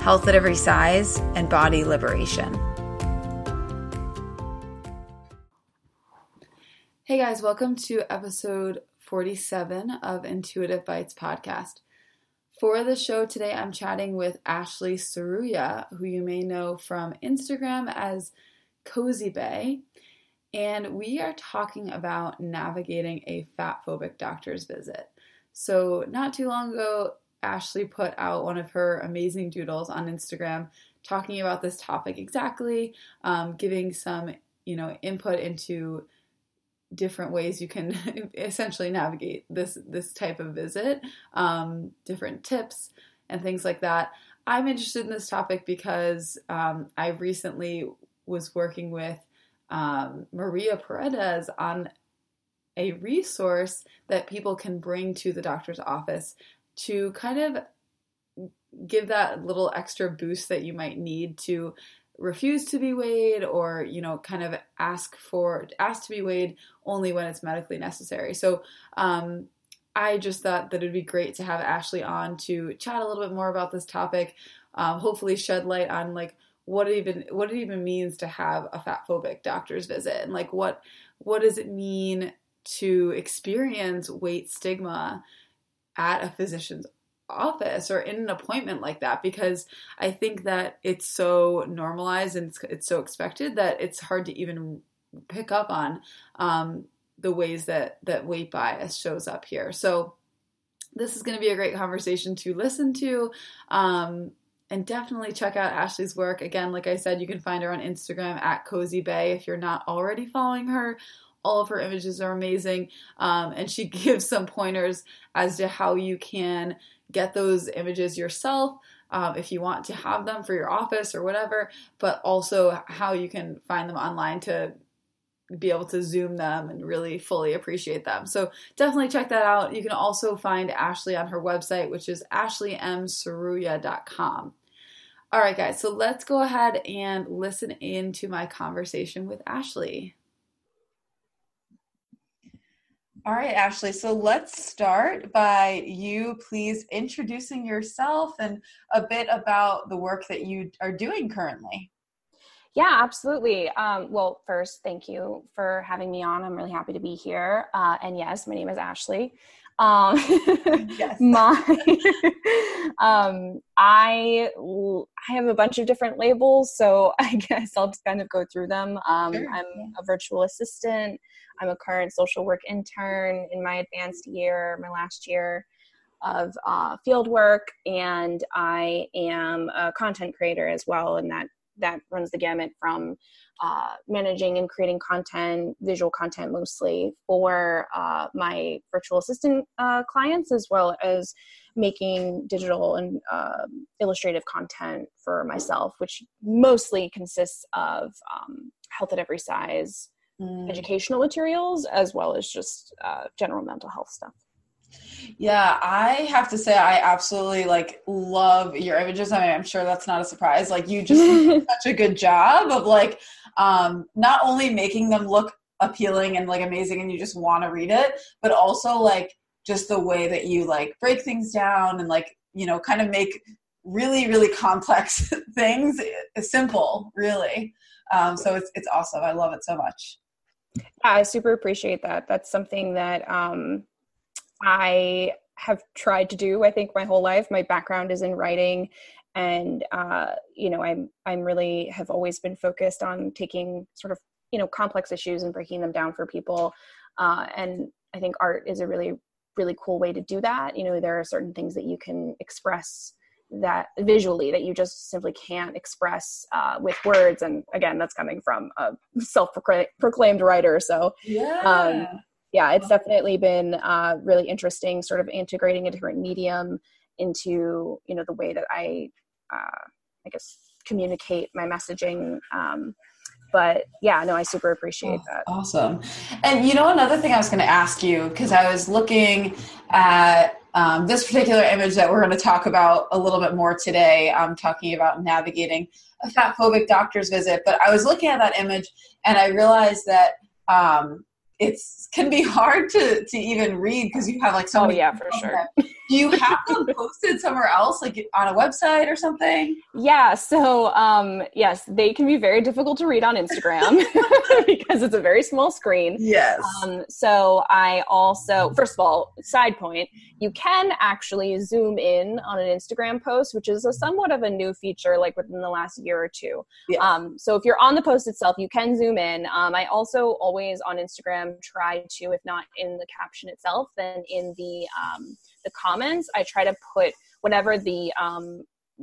health at every size, and body liberation. Hey guys, welcome to episode 47 of Intuitive Bites podcast. For the show today, I'm chatting with Ashley Saruya, who you may know from Instagram as Cozy Bae. And we are talking about navigating a fat phobic doctor's visit. So, not too long ago, Ashley put out one of her amazing doodles on Instagram talking about this topic exactly, um, giving some, you know, input into different ways you can essentially navigate this this type of visit, um, different tips and things like that. I'm interested in this topic because um, I recently was working with um, Maria Paredes on a resource that people can bring to the doctor's office to kind of give that little extra boost that you might need to refuse to be weighed or you know kind of ask for ask to be weighed only when it's medically necessary. So um, i just thought that it'd be great to have ashley on to chat a little bit more about this topic um, hopefully shed light on like what it even what it even means to have a fat phobic doctor's visit and like what what does it mean to experience weight stigma at a physician's office or in an appointment like that because I think that it's so normalized and it's, it's so expected that it's hard to even pick up on um, the ways that that weight bias shows up here. So this is going to be a great conversation to listen to. Um, and definitely check out Ashley's work. Again, like I said, you can find her on Instagram at Cozy Bae if you're not already following her all of her images are amazing. Um, and she gives some pointers as to how you can get those images yourself. Um, if you want to have them for your office or whatever, but also how you can find them online to be able to zoom them and really fully appreciate them. So definitely check that out. You can also find Ashley on her website, which is ashleymsaruya.com. All right, guys, so let's go ahead and listen into my conversation with Ashley. All right, Ashley. So let's start by you please introducing yourself and a bit about the work that you are doing currently. Yeah, absolutely. Um, well, first, thank you for having me on. I'm really happy to be here. Uh, and yes, my name is Ashley. Um, yes. my, um, I, I have a bunch of different labels, so I guess I'll just kind of go through them. Um, sure. I'm a virtual assistant. I'm a current social work intern in my advanced year, my last year of uh, field work, and I am a content creator as well, and that that runs the gamut from uh, managing and creating content, visual content mostly for uh, my virtual assistant uh, clients, as well as making digital and um, illustrative content for myself, which mostly consists of um, health at every size, mm. educational materials as well as just uh, general mental health stuff. Yeah, I have to say I absolutely like love your images. I mean, I'm sure that's not a surprise. Like you just did such a good job of like um not only making them look appealing and like amazing and you just want to read it, but also like just the way that you like break things down and like, you know, kind of make really really complex things simple, really. Um so it's it's awesome. I love it so much. I super appreciate that. That's something that um, I have tried to do. I think my whole life. My background is in writing, and uh, you know, I'm I'm really have always been focused on taking sort of you know complex issues and breaking them down for people. Uh, and I think art is a really really cool way to do that. You know, there are certain things that you can express that visually that you just simply can't express uh, with words and again that's coming from a self-proclaimed writer so yeah um, yeah it's definitely been uh, really interesting sort of integrating a different medium into you know the way that i uh, i guess communicate my messaging. Um, but yeah, no, I super appreciate oh, that. Awesome. And you know, another thing I was going to ask you because I was looking at um, this particular image that we're going to talk about a little bit more today. I'm talking about navigating a fat phobic doctor's visit, but I was looking at that image and I realized that um, it's can be hard to to even read because you have like so oh, many yeah for sure do you have them posted somewhere else like on a website or something? Yeah so um yes they can be very difficult to read on instagram because it's a very small screen. Yes. Um, so i also first of all side point you can actually zoom in on an instagram post which is a somewhat of a new feature like within the last year or two. Yes. um, so if you're on the post itself you can zoom in. Um, i also always on instagram try to if not in the caption itself then in the um, the comments i try to put whatever the um,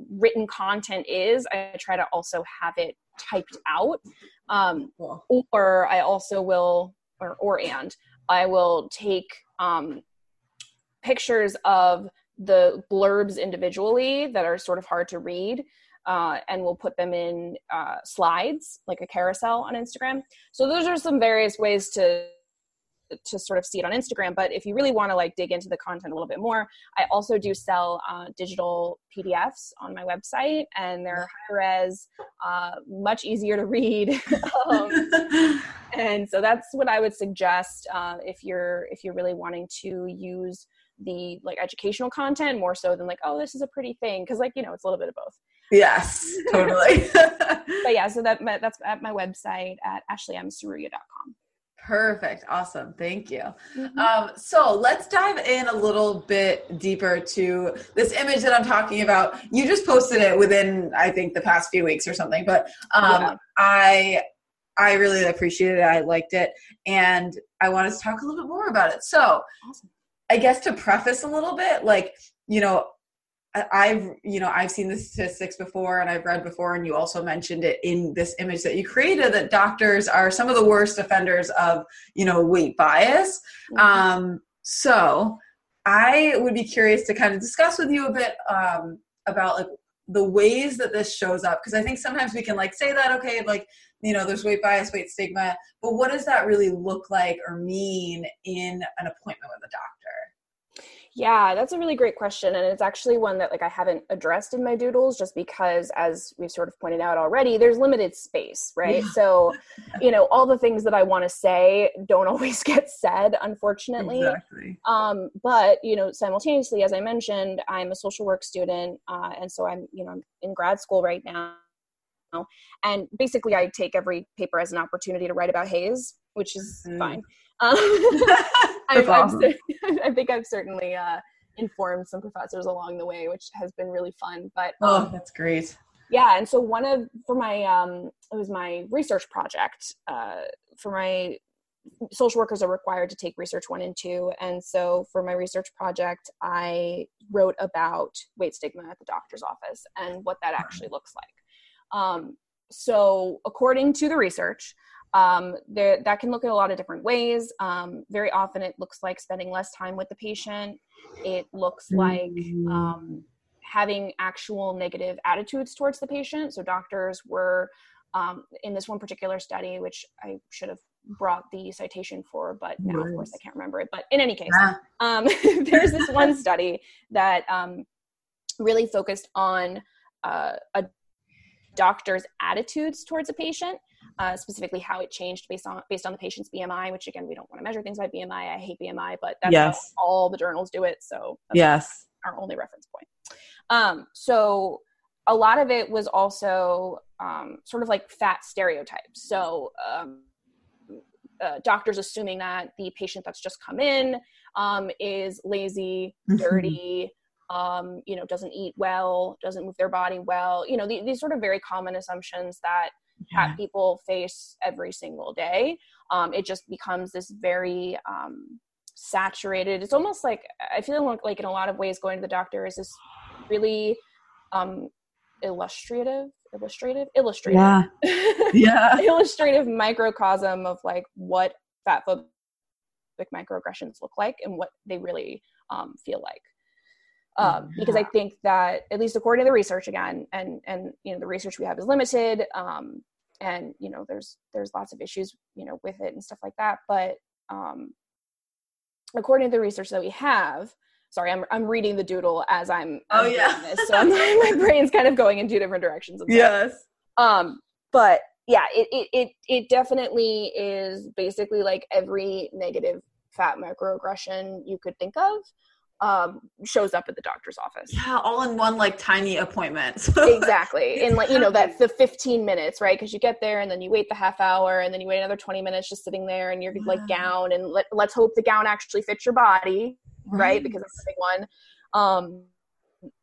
written content is i try to also have it typed out um, cool. or i also will or or and i will take um, pictures of the blurbs individually that are sort of hard to read uh, and we'll put them in uh, slides like a carousel on instagram so those are some various ways to to sort of see it on Instagram. But if you really want to like dig into the content a little bit more, I also do sell uh, digital PDFs on my website, and they're high res, uh, much easier to read. um, and so that's what I would suggest uh, if you're if you're really wanting to use the like educational content more so than like oh this is a pretty thing because like you know it's a little bit of both yes totally but yeah so that that's at my website at ashleymsaruya.com Perfect. Awesome. Thank you. Mm-hmm. Um, so let's dive in a little bit deeper to this image that I'm talking about. You just posted it within, I think, the past few weeks or something, but um, yeah. I I really appreciated it. I liked it, and I wanted to talk a little bit more about it. So, awesome. I guess to preface a little bit, like you know, I've you know I've seen the statistics before and I've read before and you also mentioned it in this image that you created that doctors are some of the worst offenders of you know weight bias. Mm-hmm. Um, so I would be curious to kind of discuss with you a bit um, about like the ways that this shows up because I think sometimes we can like say that okay like you know there's weight bias weight stigma but what does that really look like or mean in an appointment with a doctor? Yeah, that's a really great question. And it's actually one that like I haven't addressed in my doodles just because as we've sort of pointed out already, there's limited space, right? Yeah. So, you know, all the things that I want to say don't always get said, unfortunately. Exactly. Um, but, you know, simultaneously, as I mentioned, I'm a social work student. Uh, and so I'm, you know, I'm in grad school right now. And basically I take every paper as an opportunity to write about HAES, which is mm. fine. Um, I've. I've, I think I've certainly uh, informed some professors along the way, which has been really fun. But oh, that's great. Yeah, and so one of for my um, it was my research project uh, for my social workers are required to take research one and two and so for my research project i wrote about weight stigma at the doctor's office and what that actually looks like um, so according to the research um, there, that can look at a lot of different ways. Um, very often, it looks like spending less time with the patient. It looks like mm. um, having actual negative attitudes towards the patient. So, doctors were um, in this one particular study, which I should have brought the citation for, but now, of course, I can't remember it. But in any case, um, there's this one study that um, really focused on uh, a doctor's attitudes towards a patient uh, specifically how it changed based on based on the patient's BMI. Which again, we don't want to measure things by BMI. I hate BMI, but that's yes. how all the journals do it. So yes, our only reference point. Um, so a lot of it was also um, sort of like fat stereotypes. So um, uh, doctors assuming that the patient that's just come in um, is lazy, dirty, um, you know, doesn't eat well, doesn't move their body well. You know, the, these sort of very common assumptions that yeah. people face every single day. Um, it just becomes this very um, saturated. It's almost like I feel like in a lot of ways going to the doctor is this really um, illustrative, illustrative, illustrative, yeah, yeah, illustrative microcosm of like what fat phobic microaggressions look like and what they really um, feel like. Um, because I think that at least according to the research again, and and you know the research we have is limited, um, and you know there's there's lots of issues you know with it and stuff like that. But um, according to the research that we have, sorry, I'm I'm reading the doodle as I'm. I'm oh yeah. This, so my brain's kind of going in two different directions. Yes. Um, but yeah, it, it it it definitely is basically like every negative fat microaggression you could think of um, shows up at the doctor's office. Yeah, all in one like tiny appointment. exactly. In like, you know, that's the 15 minutes, right? Because you get there and then you wait the half hour and then you wait another 20 minutes just sitting there and you're like gown and let, let's hope the gown actually fits your body, right? right? Because it's the big one. Um,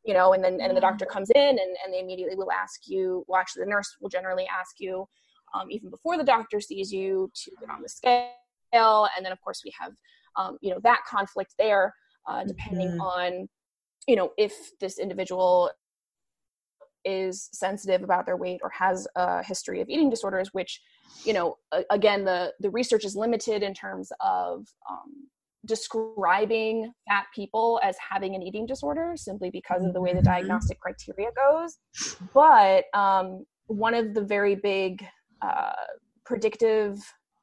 you know, and then and the doctor comes in and, and they immediately will ask you, well, actually the nurse will generally ask you, um, even before the doctor sees you to get on the scale. And then of course we have, um, you know, that conflict there uh, depending mm-hmm. on you know if this individual is sensitive about their weight or has a history of eating disorders which you know again the the research is limited in terms of um, describing fat people as having an eating disorder simply because of the way the mm-hmm. diagnostic criteria goes but um, one of the very big uh, predictive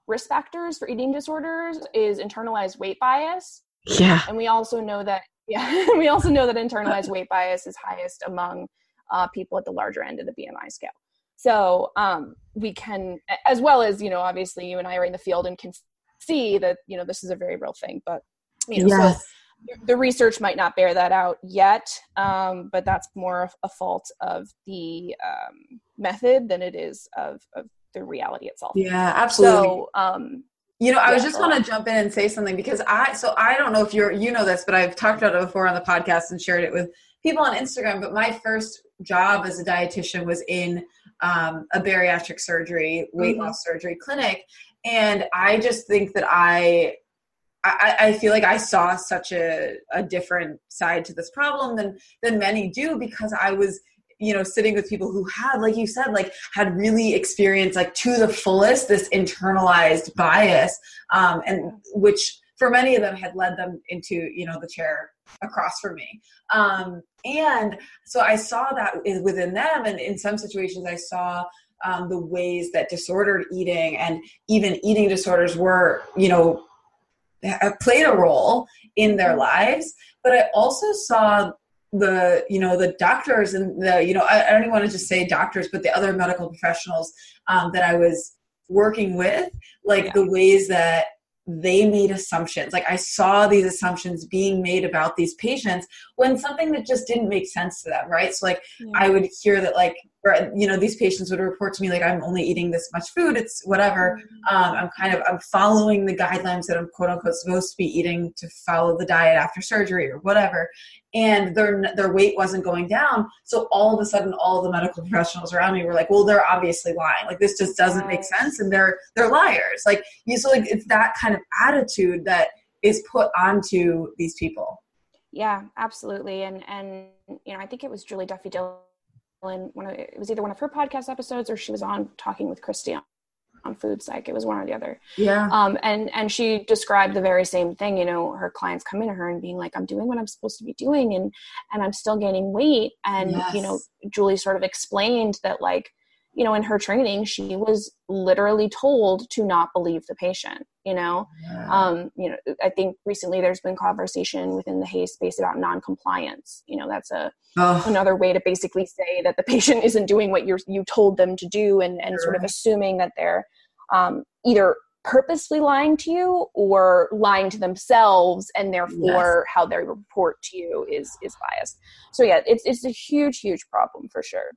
risk factors for eating disorders is internalized weight bias yeah. And we also know that, yeah, we also know that internalized weight bias is highest among uh, people at the larger end of the BMI scale. So um, we can, as well as, you know, obviously you and I are in the field and can see that, you know, this is a very real thing, but, you know, yes. so the research might not bear that out yet, um, but that's more a fault of the um, method than it is of, of the reality itself. Yeah, absolutely. So, um, you know, I was just want to jump in and say something because I so I don't know if you're you know this, but I've talked about it before on the podcast and shared it with people on Instagram. But my first job as a dietitian was in um, a bariatric surgery, weight mm-hmm. loss surgery clinic, and I just think that I I, I, feel like I saw such a, a different side to this problem than than many do because I was you know sitting with people who had like you said like had really experienced like to the fullest this internalized bias um, and which for many of them had led them into you know the chair across from me. Um, and so i saw that within them and in some situations i saw um, the ways that disordered eating and even eating disorders were you know played a role in their lives but i also saw the you know the doctors and the you know I, I don't even want to just say doctors but the other medical professionals um, that I was working with like yeah. the ways that they made assumptions like I saw these assumptions being made about these patients when something that just didn't make sense to them right so like yeah. I would hear that like or, you know these patients would report to me like i'm only eating this much food it's whatever. Um, i'm kind of i'm following the guidelines that i'm quote unquote supposed to be eating to follow the diet after surgery or whatever and their their weight wasn't going down so all of a sudden all the medical professionals around me were like well they're obviously lying like this just doesn't make sense and they're they're liars like you so like it's that kind of attitude that is put onto these people. Yeah absolutely and and you know i think it was julie duffy dillon one of, it was either one of her podcast episodes or she was on talking with Christy on, on food psych. It was one or the other. Yeah. Um, and, and she described the very same thing, you know, her clients coming to her and being like, I'm doing what I'm supposed to be doing and, and I'm still gaining weight. And, yes. you know, Julie sort of explained that like, you know, in her training, she was literally told to not believe the patient. You know, yeah. um, you know, I think recently there's been conversation within the HAES space about non-compliance. You know, that's a oh. another way to basically say that the patient isn't doing what you're you told them to do, and and sure. sort of assuming that they're um, either purposely lying to you or lying to themselves and therefore yes. how they report to you is is biased so yeah it's it's a huge huge problem for sure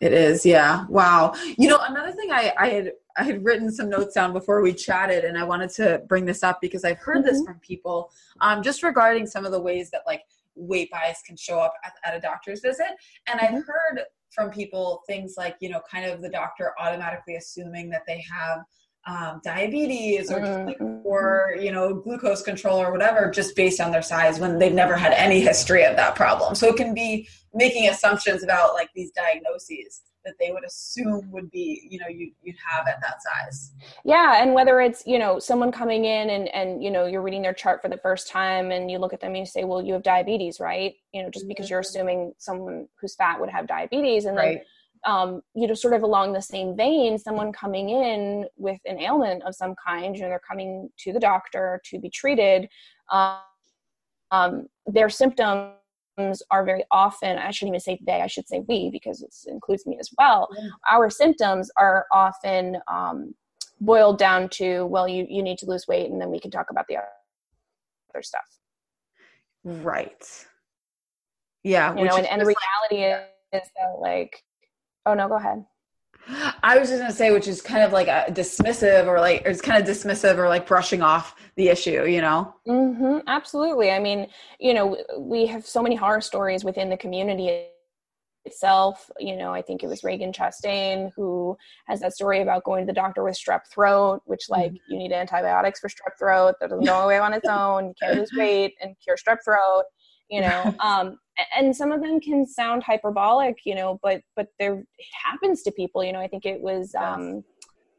it is, yeah. Wow. You know, another thing I, I had I had written some notes down before we chatted, and I wanted to bring this up because I've heard mm-hmm. this from people, um, just regarding some of the ways that like weight bias can show up at, at a doctor's visit. And mm-hmm. I've heard from people things like, you know, kind of the doctor automatically assuming that they have um, diabetes or mm-hmm. like, or you know glucose control or whatever just based on their size when they've never had any history of that problem so it can be making assumptions about like these diagnoses that they would assume would be you know you, you'd have at that size yeah and whether it's you know someone coming in and and you know you're reading their chart for the first time and you look at them and you say well you have diabetes right you know just because you're mm-hmm. assuming someone who's fat would have diabetes and right. then um, you know, sort of along the same vein, someone coming in with an ailment of some kind, you know, they're coming to the doctor to be treated. Um, um, their symptoms are very often, I shouldn't even say they, I should say we, because it includes me as well. Our symptoms are often um, boiled down to, well, you, you need to lose weight, and then we can talk about the other stuff. Right. Yeah. You know, and, and the reality like, is, is that, like, Oh no, go ahead. I was just gonna say, which is kind of like a dismissive, or like it's kind of dismissive, or like brushing off the issue, you know? Mm-hmm, absolutely. I mean, you know, we have so many horror stories within the community itself. You know, I think it was Ragen Chastain who has that story about going to the doctor with strep throat, which like mm-hmm. you need antibiotics for strep throat that doesn't go away on its own. You can't lose weight and cure strep throat you know um, and some of them can sound hyperbolic you know but but there it happens to people you know i think it was um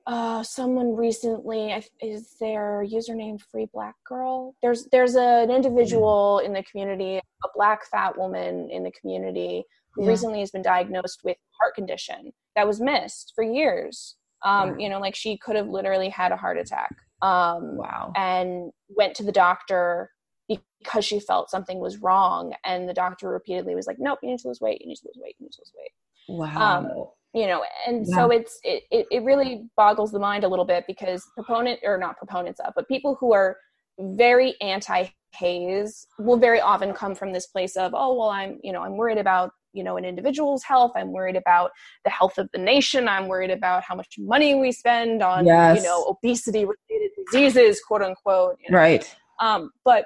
uh someone recently is their username free black girl? There's there's an individual in the community a black fat woman in the community who yeah. recently has been diagnosed with heart condition that was missed for years. Um you know like she could have literally had a heart attack um wow. and went to the doctor because she felt something was wrong and the doctor repeatedly was like nope you need to lose weight you need to lose weight you need to lose weight wow um, you know and yeah. so it's it, it, really boggles the mind a little bit because proponent or not proponents of but people who are very anti HAES will very often come from this place of oh well i'm you know i'm worried about you know an individual's health i'm worried about the health of the nation i'm worried about how much money we spend on yes. you know obesity related diseases quote unquote you know? right um, but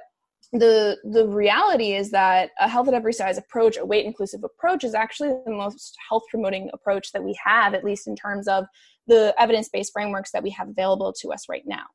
the the reality is that a health at every size approach a weight inclusive approach is actually the most health promoting approach that we have at least in terms of the evidence-based frameworks that we have available to us right now.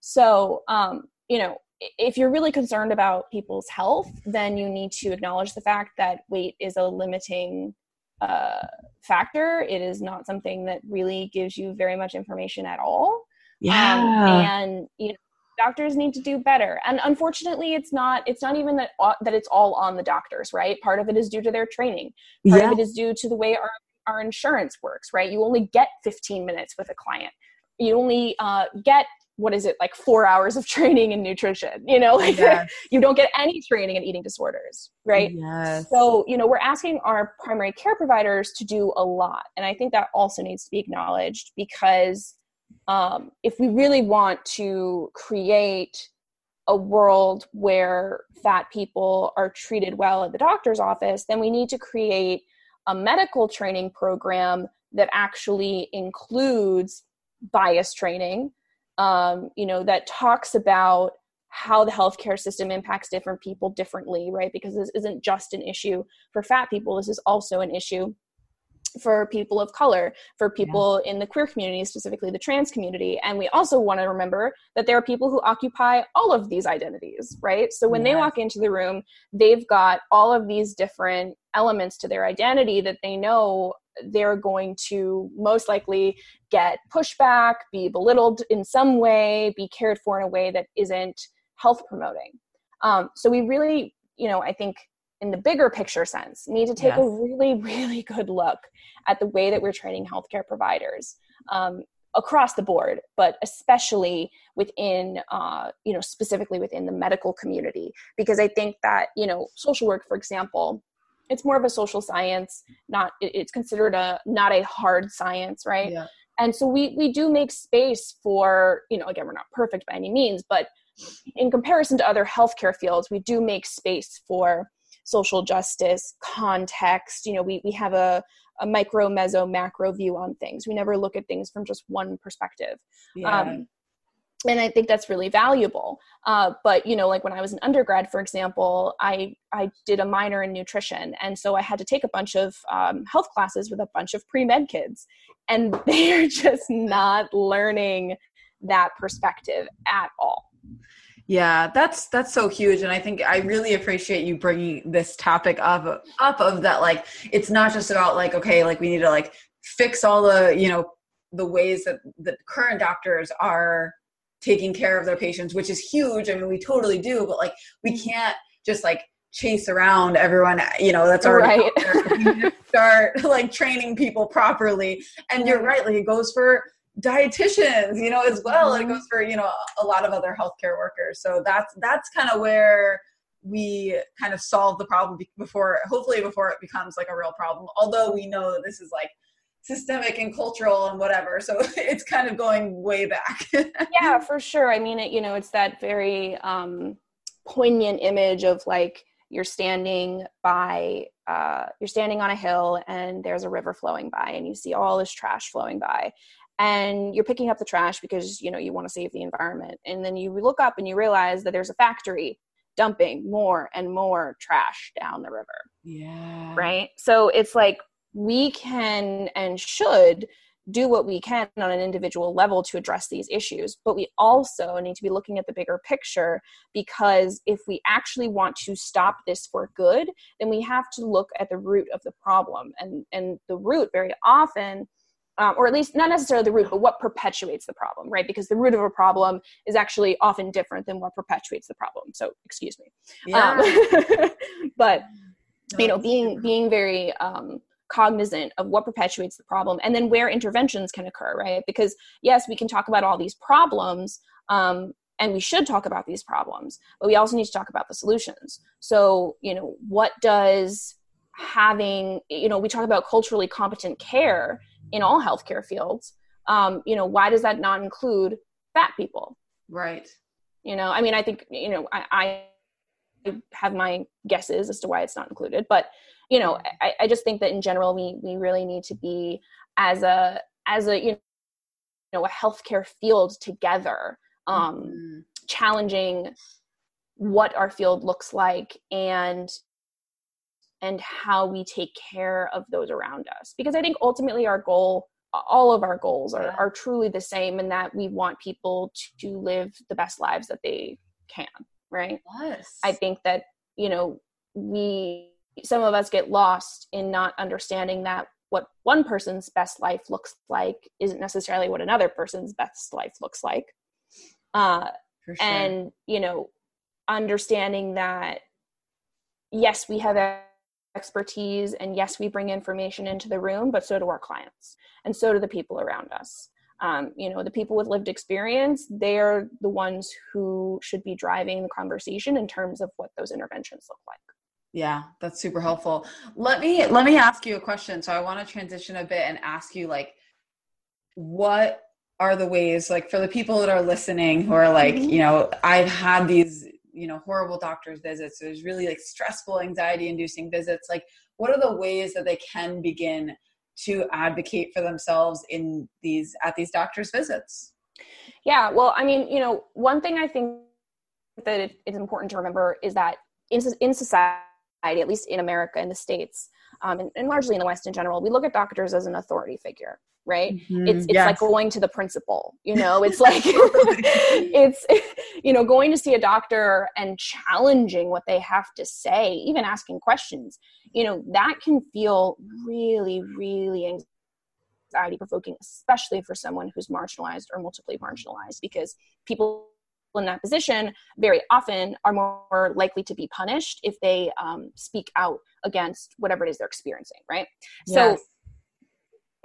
So um, you know if you're really concerned about people's health then you need to acknowledge the fact that weight is a limiting uh, factor. It is not something that really gives you very much information at all. Yeah. um, and you know doctors need to do better. And unfortunately it's not it's not even that uh, that it's all on the doctors right? Part of it is due to their training. Part yeah. of it is due to the way our our insurance works right? You only get 15 minutes with a client. You only uh, get what is it like four hours of training in nutrition you know? Like yes. you don't get any training in eating disorders right? Yes. so you know we're asking our primary care providers to do a lot. And i think that also needs to be acknowledged because um, if we really want to create a world where fat people are treated well at the doctor's office, then we need to create a medical training program that actually includes bias training, um, you know, that talks about how the healthcare system impacts different people differently, right? Because this isn't just an issue for fat people, this is also an issue for people of color, for people yeah. in the queer community, specifically the trans community. And we also want to remember that there are people who occupy all of these identities, right? So when they walk into the room, they've got all of these different elements to their identity that they know they're going to most likely get pushback, be belittled in some way, be cared for in a way that isn't health promoting. Um, so we really, you know, I think in the bigger picture sense need to take yes. a really really good look at the way that we're training healthcare providers um, across the board but especially within uh, you know specifically within the medical community because i think that you know social work for example it's more of a social science not it's considered a not a hard science right yeah. and so we we do make space for you know again we're not perfect by any means but in comparison to other healthcare fields we do make space for social justice context you know we, we have a, a micro meso macro view on things. We never look at things from just one perspective. Yeah. um, and i think that's really valuable. Uh, but you know like when i was an undergrad for example i i did a minor in nutrition. And so i had to take a bunch of um, health classes with a bunch of pre-med kids. And they're just not learning that perspective at all yeah, that's that's so huge, and I think I really appreciate you bringing this topic up up of that. Like, it's not just about like okay, like we need to like fix all the you know the ways that the current doctors are taking care of their patients which is huge i mean we totally do but like we can't just like chase around everyone you know that's already right. start like training people properly and you're right like it goes for dietitians you know as well. Mm-hmm. it goes for you know a lot of other healthcare workers. So that's that's kind of where we kind of solve the problem before hopefully before it becomes like a real problem although we know that this is like systemic and cultural and whatever so it's kind of going way back. Yeah for sure. I mean it you know it's that very um poignant image of like you're standing by uh, you're standing on a hill and there's a river flowing by and you see all this trash flowing by and you're picking up the trash because you know you want to save the environment. And then you look up and you realize that there's a factory dumping more and more trash down the river. Yeah. Right? So it's like we can and should do what we can on an individual level to address these issues but we also need to be looking at the bigger picture because if we actually want to stop this for good then we have to look at the root of the problem. And and the root very often um, or at least not necessarily the root, but what perpetuates the problem, right? Because the root of a problem is actually often different than what perpetuates the problem. So, excuse me. Yeah. Um, but you know, being being very um, cognizant of what perpetuates the problem, and then where interventions can occur, right? Because yes, we can talk about all these problems, um, and we should talk about these problems, but we also need to talk about the solutions. So, you know, what does having, you know, we talk about culturally competent care in all healthcare fields um, you know why does that not include fat people right you know i mean i think you know i, I have my guesses as to why it's not included but you know I, I just think that in general we we really need to be as a as a you know a healthcare field together um mm-hmm. challenging what our field looks like and and how we take care of those around us because i think ultimately our goal all of our goals are, are truly the same in that we want people to live the best lives that they can right yes. i think that you know we some of us get lost in not understanding that what one person's best life looks like isn't necessarily what another person's best life looks like uh, sure. and you know understanding that yes we have expertise and yes we bring information into the room but so do our clients and so do the people around us. Um, you know the people with lived experience they're the ones who should be driving the conversation in terms of what those interventions look like. Yeah that's super helpful. Let me let me ask you a question. So i want to transition a bit and ask you like what are the ways like for the people that are listening who are like mm-hmm. you know i've had these you know horrible doctor's visits. There's really like stressful anxiety inducing visits. Like what are the ways that they can begin to advocate for themselves in these at these doctor's visits? Yeah well i mean you know one thing i think that it, it's important to remember is that in, in society at least in america in the states um, and, and largely in the west in general we look at doctors as an authority figure right mm-hmm. it's it's yes. like going to the principal you know it's like it's you know going to see a doctor and challenging what they have to say even asking questions you know that can feel really really anxiety provoking especially for someone who's marginalized or multiply marginalized because people in that position very often are more likely to be punished if they um, speak out against whatever it is they're experiencing right yes. so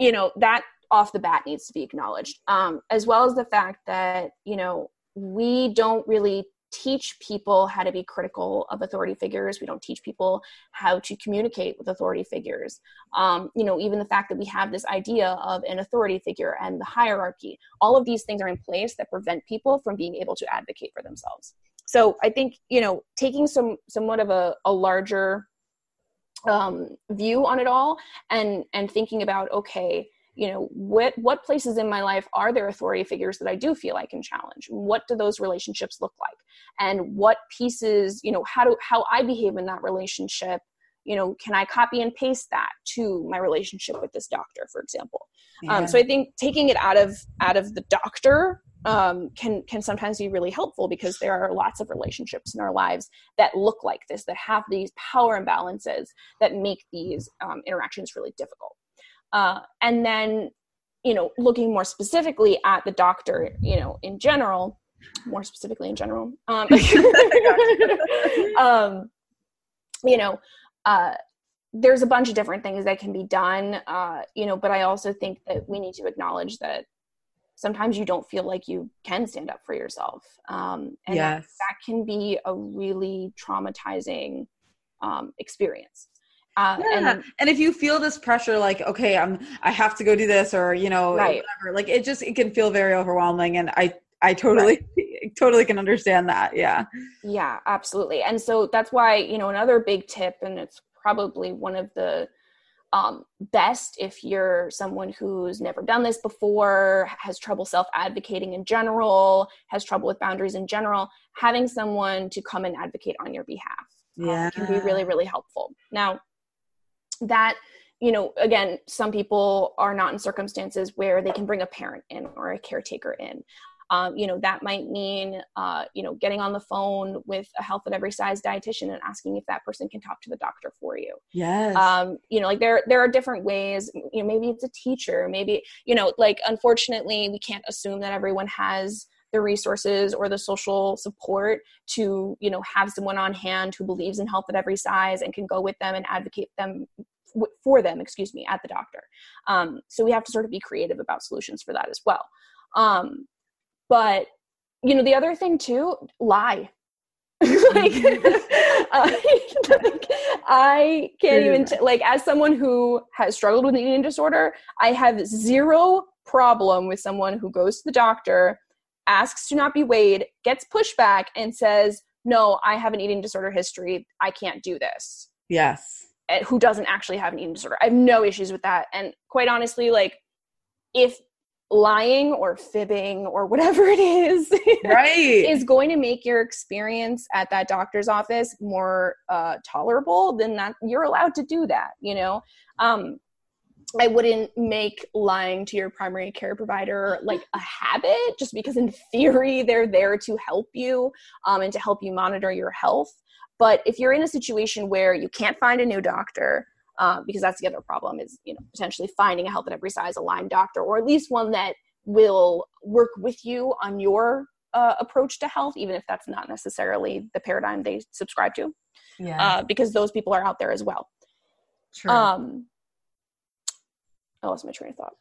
you know that off the bat needs to be acknowledged. Um, as well as the fact that you know we don't really teach people how to be critical of authority figures. We don't teach people how to communicate with authority figures. Um, you know even the fact that we have this idea of an authority figure and the hierarchy all of these things are in place that prevent people from being able to advocate for themselves. So i think you know taking some somewhat of a, a larger um, view on it all and and thinking about okay you know what what places in my life are there authority figures that i do feel i can challenge? What do those relationships look like? And what pieces you know how do how i behave in that relationship you know can i copy and paste that to my relationship with this doctor for example? Yeah. um, so i think taking it out of out of the doctor um, can can sometimes be really helpful because there are lots of relationships in our lives that look like this that have these power imbalances that make these um, interactions really difficult. Uh, and then you know looking more specifically at the doctor you know in general more specifically in general um, um you know uh there's a bunch of different things that can be done uh you know but i also think that we need to acknowledge that sometimes you don't feel like you can stand up for yourself um and yes. that, that can be a really traumatizing um experience uh, yeah. and, and if you feel this pressure, like, okay, I'm, I have to go do this or, you know, right. whatever, like it just, it can feel very overwhelming. And I, I totally, right. totally can understand that. Yeah. Yeah, absolutely. And so that's why, you know, another big tip, and it's probably one of the um, best if you're someone who's never done this before, has trouble self advocating in general, has trouble with boundaries in general, having someone to come and advocate on your behalf yeah. Um, can be really, really helpful. Now, that you know again some people are not in circumstances where they can bring a parent in or a caretaker in um, you know that might mean uh, you know getting on the phone with a health at every size dietitian and asking if that person can talk to the doctor for you. Yes. Um, you know like there there are different ways you know maybe it's a teacher maybe you know like unfortunately we can't assume that everyone has the resources or the social support to you know have someone on hand who believes in health at every size and can go with them and advocate them for them excuse me at the doctor. Um, so we have to sort of be creative about solutions for that as well. Um, but you know the other thing too lie like, uh, I can't even t- like as someone who has struggled with an eating disorder, I have zero problem with someone who goes to the doctor asks to not be weighed, gets pushback, and says, No, I have an eating disorder history. I can't do this. Yes. Who doesn't actually have an eating disorder. I have no issues with that. And quite honestly, like, if lying or fibbing or whatever it is right is going to make your experience at that doctor's office more uh, tolerable then that you're allowed to do that you know um, I wouldn't make lying to your primary care provider like a habit, just because in theory they're there to help you um, and to help you monitor your health. But if you're in a situation where you can't find a new doctor, uh, because that's the other problem is you know potentially finding a health at every size aligned doctor, or at least one that will work with you on your uh, approach to health, even if that's not necessarily the paradigm they subscribe to. Yeah. Uh, because those people are out there as well. True. Um, I lost my train of thought.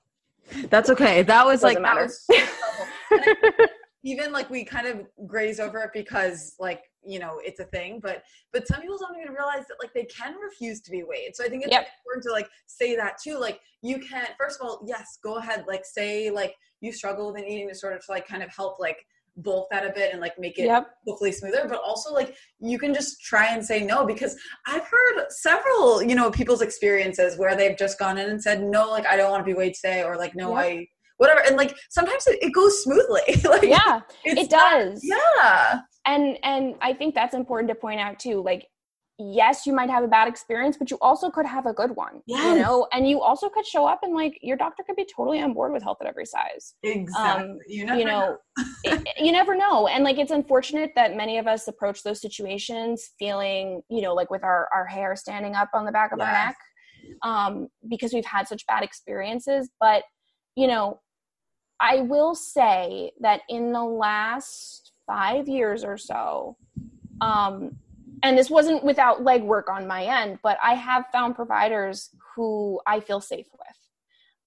That's okay. That was like that was even like we kind of graze over it because like you know it's a thing but but some people don't even realize that like they can refuse to be weighed so i think it's yep. important to like say that too like you can first of all yes go ahead like say like you struggle with an eating disorder to like kind of help like bulk that a bit and like make it yep. hopefully smoother but also like you can just try and say no because i've heard several you know people's experiences where they've just gone in and said no like i don't want to be weighed today or like no yep. i whatever and like sometimes it, it goes smoothly like yeah it does not, yeah and and i think that's important to point out too like yes, you might have a bad experience, but you also could have a good one. Yes. You know, and you also could show up and like your doctor could be totally on board with health at every size. Exactly. Um, you, never you know, know. it, you never know. And like it's unfortunate that many of us approach those situations feeling, you know, like with our, our hair standing up on the back of yes. our neck. Um, because we've had such bad experiences. But, you know, I will say that in the last five years or so, um, and this wasn't without legwork on my end, but I have found providers who I feel safe with.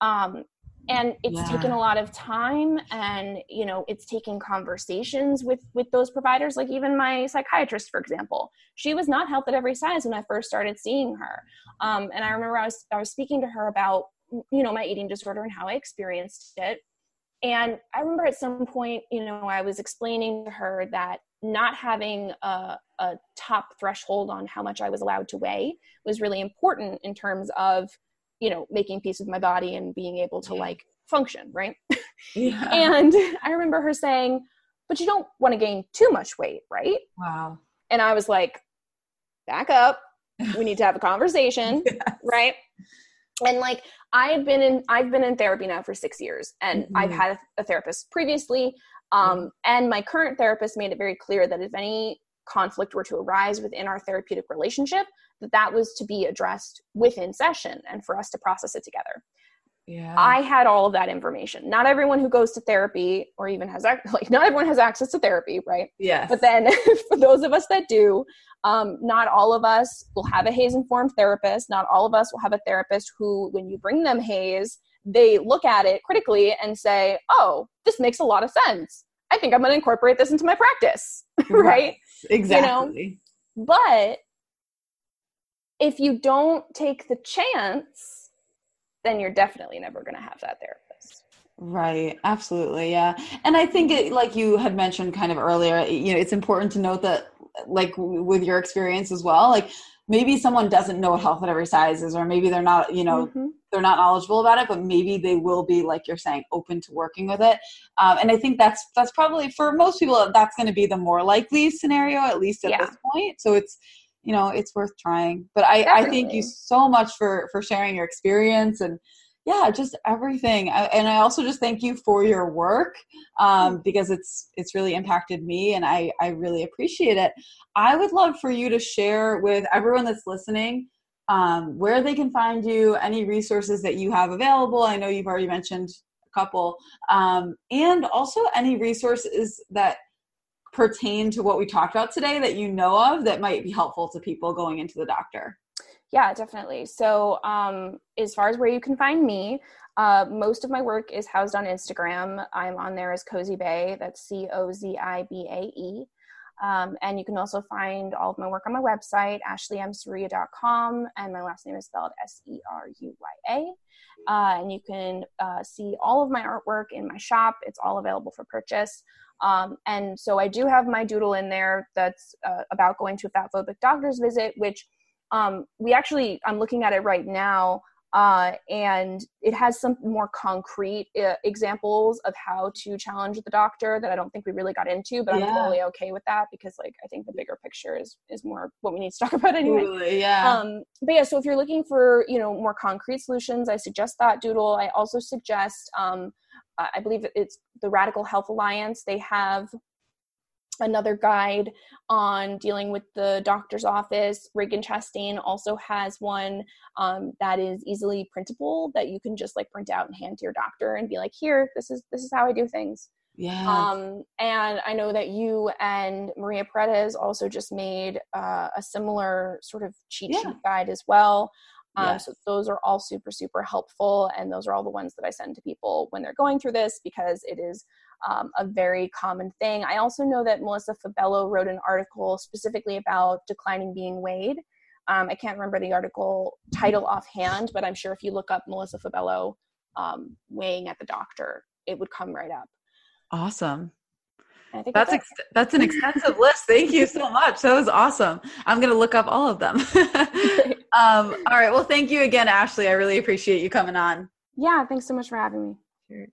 Um, and it's yeah. taken a lot of time and you know it's taken conversations with with those providers like even my psychiatrist for example she was not health at every size when i first started seeing her um, and i remember I was, I was speaking to her about you know my eating disorder and how i experienced it and i remember at some point you know i was explaining to her that not having a, a, top threshold on how much I was allowed to weigh was really important in terms of, you know, making peace with my body and being able to like function, right? Yeah. and I remember her saying, but you don't want to gain too much weight, right? Wow. And I was like, back up. We need to have a conversation, yes. right? And like I've been in I've been in therapy now for 6 years and mm-hmm. I've had a therapist previously um, and my current therapist made it very clear that if any conflict were to arise within our therapeutic relationship, that that was to be addressed within session and for us to process it together. Yeah. I had all of that information. Not everyone who goes to therapy or even has like not everyone has access to therapy, right? Yes. But then for those of us that do, um, not all of us will have a HAES informed therapist. Not all of us will have a therapist who, when you bring them HAES, they look at it critically and say, "Oh, this makes a lot of sense. I think I'm going to incorporate this into my practice." right? Exactly. You know? But if you don't take the chance, then you're definitely never going to have that therapist. Right, absolutely, yeah. And I think it, like you had mentioned kind of earlier, you know, it's important to note that like with your experience as well, like maybe someone doesn't know what health at every size is or maybe they're not, you know, mm-hmm. they're not knowledgeable about it, but maybe they will be like you're saying open to working with it. Um, and I think that's that's probably for most people that's going to be the more likely scenario at least at yeah. this point. So it's you know it's worth trying. But i Definitely. i thank you so much for for sharing your experience and yeah just everything. I, and i also just thank you for your work um, because it's it's really impacted me and i i really appreciate it. I would love for you to share with everyone that's listening um, where they can find you any resources that you have available. I know you've already mentioned a couple. Um, and also any resources that pertain to what we talked about today that you know of that might be helpful to people going into the doctor? Yeah, definitely. So, um, as far as where you can find me, uh, most of my work is housed on Instagram. I'm on there as Cozy Bay. That's C O Z I B A E. Um, and you can also find all of my work on my website, ashleymseruya.com, and my last name is spelled S E R U Y A. Uh, and you can uh, see all of my artwork in my shop. It's all available for purchase. Um, and so I do have my doodle in there that's uh, about going to a fat phobic doctor's visit, which um, we actually, I'm looking at it right now. Uh, and it has some more concrete uh, examples of how to challenge the doctor that I don't think we really got into, but yeah. I'm totally okay with that because like I think the bigger picture is is more what we need to talk about anyway. Totally, yeah. Um, but yeah, so if you're looking for you know more concrete solutions, I suggest that doodle. I also suggest um, I believe it's the Radical Health Alliance. They have another guide on dealing with the doctor's office. Ragen Chastain also has one um, that is easily printable that you can just like print out and hand to your doctor and be like, here, this is this is how I do things. Yeah. Um, and I know that you and Maria Paredes also just made uh, a similar sort of cheat yeah. sheet guide as well. Um, yes. So those are all super, super helpful. And those are all the ones that I send to people when they're going through this because it is um, a very common thing. I also know that Melissa Fabello wrote an article specifically about declining being weighed. Um, I can't remember the article title offhand, but I'm sure if you look up Melissa Fabello um, weighing at the doctor, it would come right up. Awesome that's that's, ex- that's an extensive list. Thank you so much. That was awesome. I'm going to look up all of them. um, all right. Well, thank you again, Ashley. I really appreciate you coming on. Yeah. Thanks so much for having me. Sure.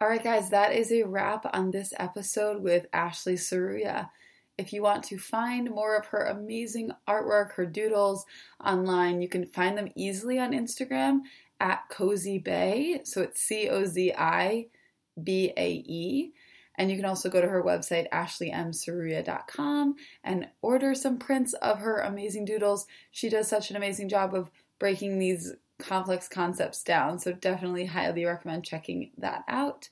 All right, guys. That is a wrap on this episode with Ashley Seruya. If you want to find more of her amazing artwork, her doodles online, you can find them easily on Instagram at Cozy Bay. So it's C O Z I B A E. And you can also go to her website, ashleymseruya.com, and order some prints of her amazing doodles. She does such an amazing job of breaking these complex concepts down. So, definitely highly recommend checking that out.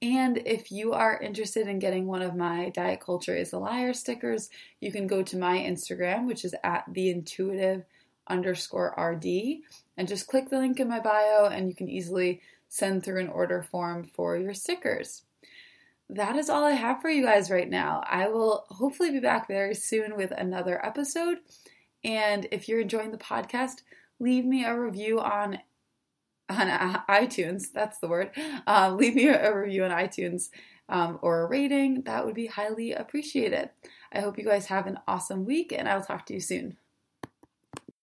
And if you are interested in getting one of my Diet Culture is a Liar stickers, you can go to my Instagram, which is at the intuitive underscore RD, and just click the link in my bio, and you can easily send through an order form for your stickers that is all I have for you guys right now. I will hopefully be back very soon with another episode. And if you're enjoying the podcast, leave me a review on on iTunes. That's the word. Um, leave me a review on iTunes um, or a rating. That would be highly appreciated. I hope you guys have an awesome week, and I'll talk to you soon.